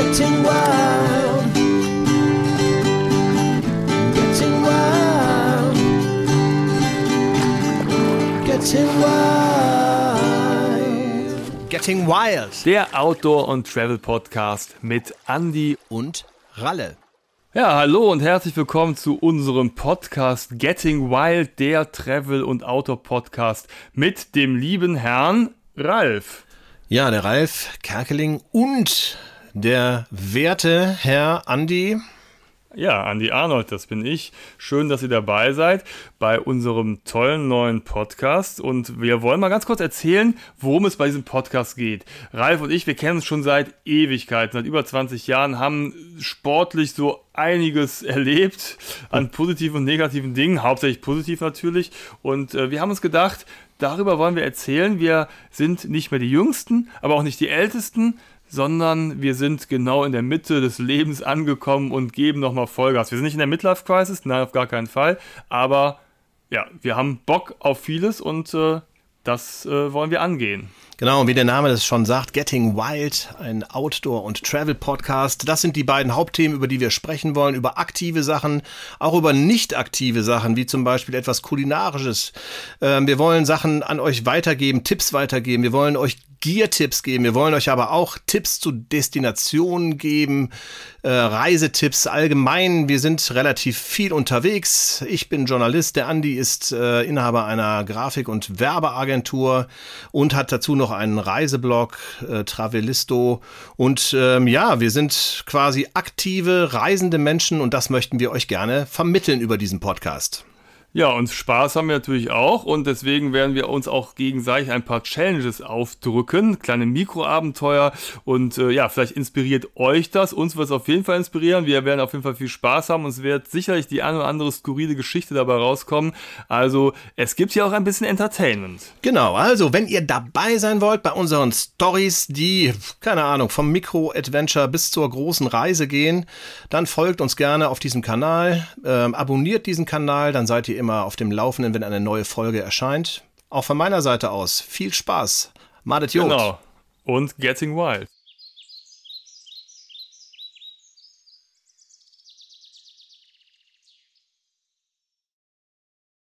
Getting wild. Getting wild. Getting wild. Getting Wild Der Outdoor- und Travel-Podcast mit Andy. und Ralle. Ja, hallo und herzlich willkommen zu unserem Podcast Getting Wild, der Travel- und Outdoor-Podcast mit dem lieben Herrn Ralf. Ja, der Ralf Kerkeling und der werte Herr Andi. Ja, Andy Arnold, das bin ich. Schön, dass ihr dabei seid bei unserem tollen neuen Podcast. Und wir wollen mal ganz kurz erzählen, worum es bei diesem Podcast geht. Ralf und ich, wir kennen uns schon seit Ewigkeiten, seit über 20 Jahren, haben sportlich so einiges erlebt an positiven und negativen Dingen, hauptsächlich positiv natürlich. Und äh, wir haben uns gedacht, darüber wollen wir erzählen. Wir sind nicht mehr die Jüngsten, aber auch nicht die Ältesten sondern wir sind genau in der Mitte des Lebens angekommen und geben nochmal Vollgas. Wir sind nicht in der Midlife Crisis, nein, auf gar keinen Fall, aber ja, wir haben Bock auf vieles und äh, das äh, wollen wir angehen. Genau, und wie der Name das schon sagt, Getting Wild, ein Outdoor- und Travel-Podcast. Das sind die beiden Hauptthemen, über die wir sprechen wollen, über aktive Sachen, auch über nicht aktive Sachen, wie zum Beispiel etwas Kulinarisches. Ähm, wir wollen Sachen an euch weitergeben, Tipps weitergeben. Wir wollen euch Gear-Tipps geben. Wir wollen euch aber auch Tipps zu Destinationen geben, äh, Reisetipps allgemein. Wir sind relativ viel unterwegs. Ich bin Journalist, der Andi ist äh, Inhaber einer Grafik- und Werbeagentur und hat dazu noch einen Reiseblog, äh, Travelisto. Und ähm, ja, wir sind quasi aktive, reisende Menschen und das möchten wir euch gerne vermitteln über diesen Podcast. Ja, und Spaß haben wir natürlich auch. Und deswegen werden wir uns auch gegenseitig ein paar Challenges aufdrücken, kleine Mikroabenteuer. Und äh, ja, vielleicht inspiriert euch das, uns wird es auf jeden Fall inspirieren, wir werden auf jeden Fall viel Spaß haben. Und es wird sicherlich die eine oder andere skurrile Geschichte dabei rauskommen, also es gibt hier auch ein bisschen Entertainment. Genau, also wenn ihr dabei sein wollt bei unseren Stories, die, keine Ahnung, vom Mikro-Adventure bis zur großen Reise gehen, dann folgt uns gerne auf diesem Kanal, ähm, abonniert diesen Kanal, dann seid ihr immer auf dem Laufenden, wenn eine neue Folge erscheint. Auch von meiner Seite aus viel Spaß. Madet Jod. Genau. Und Getting Wild.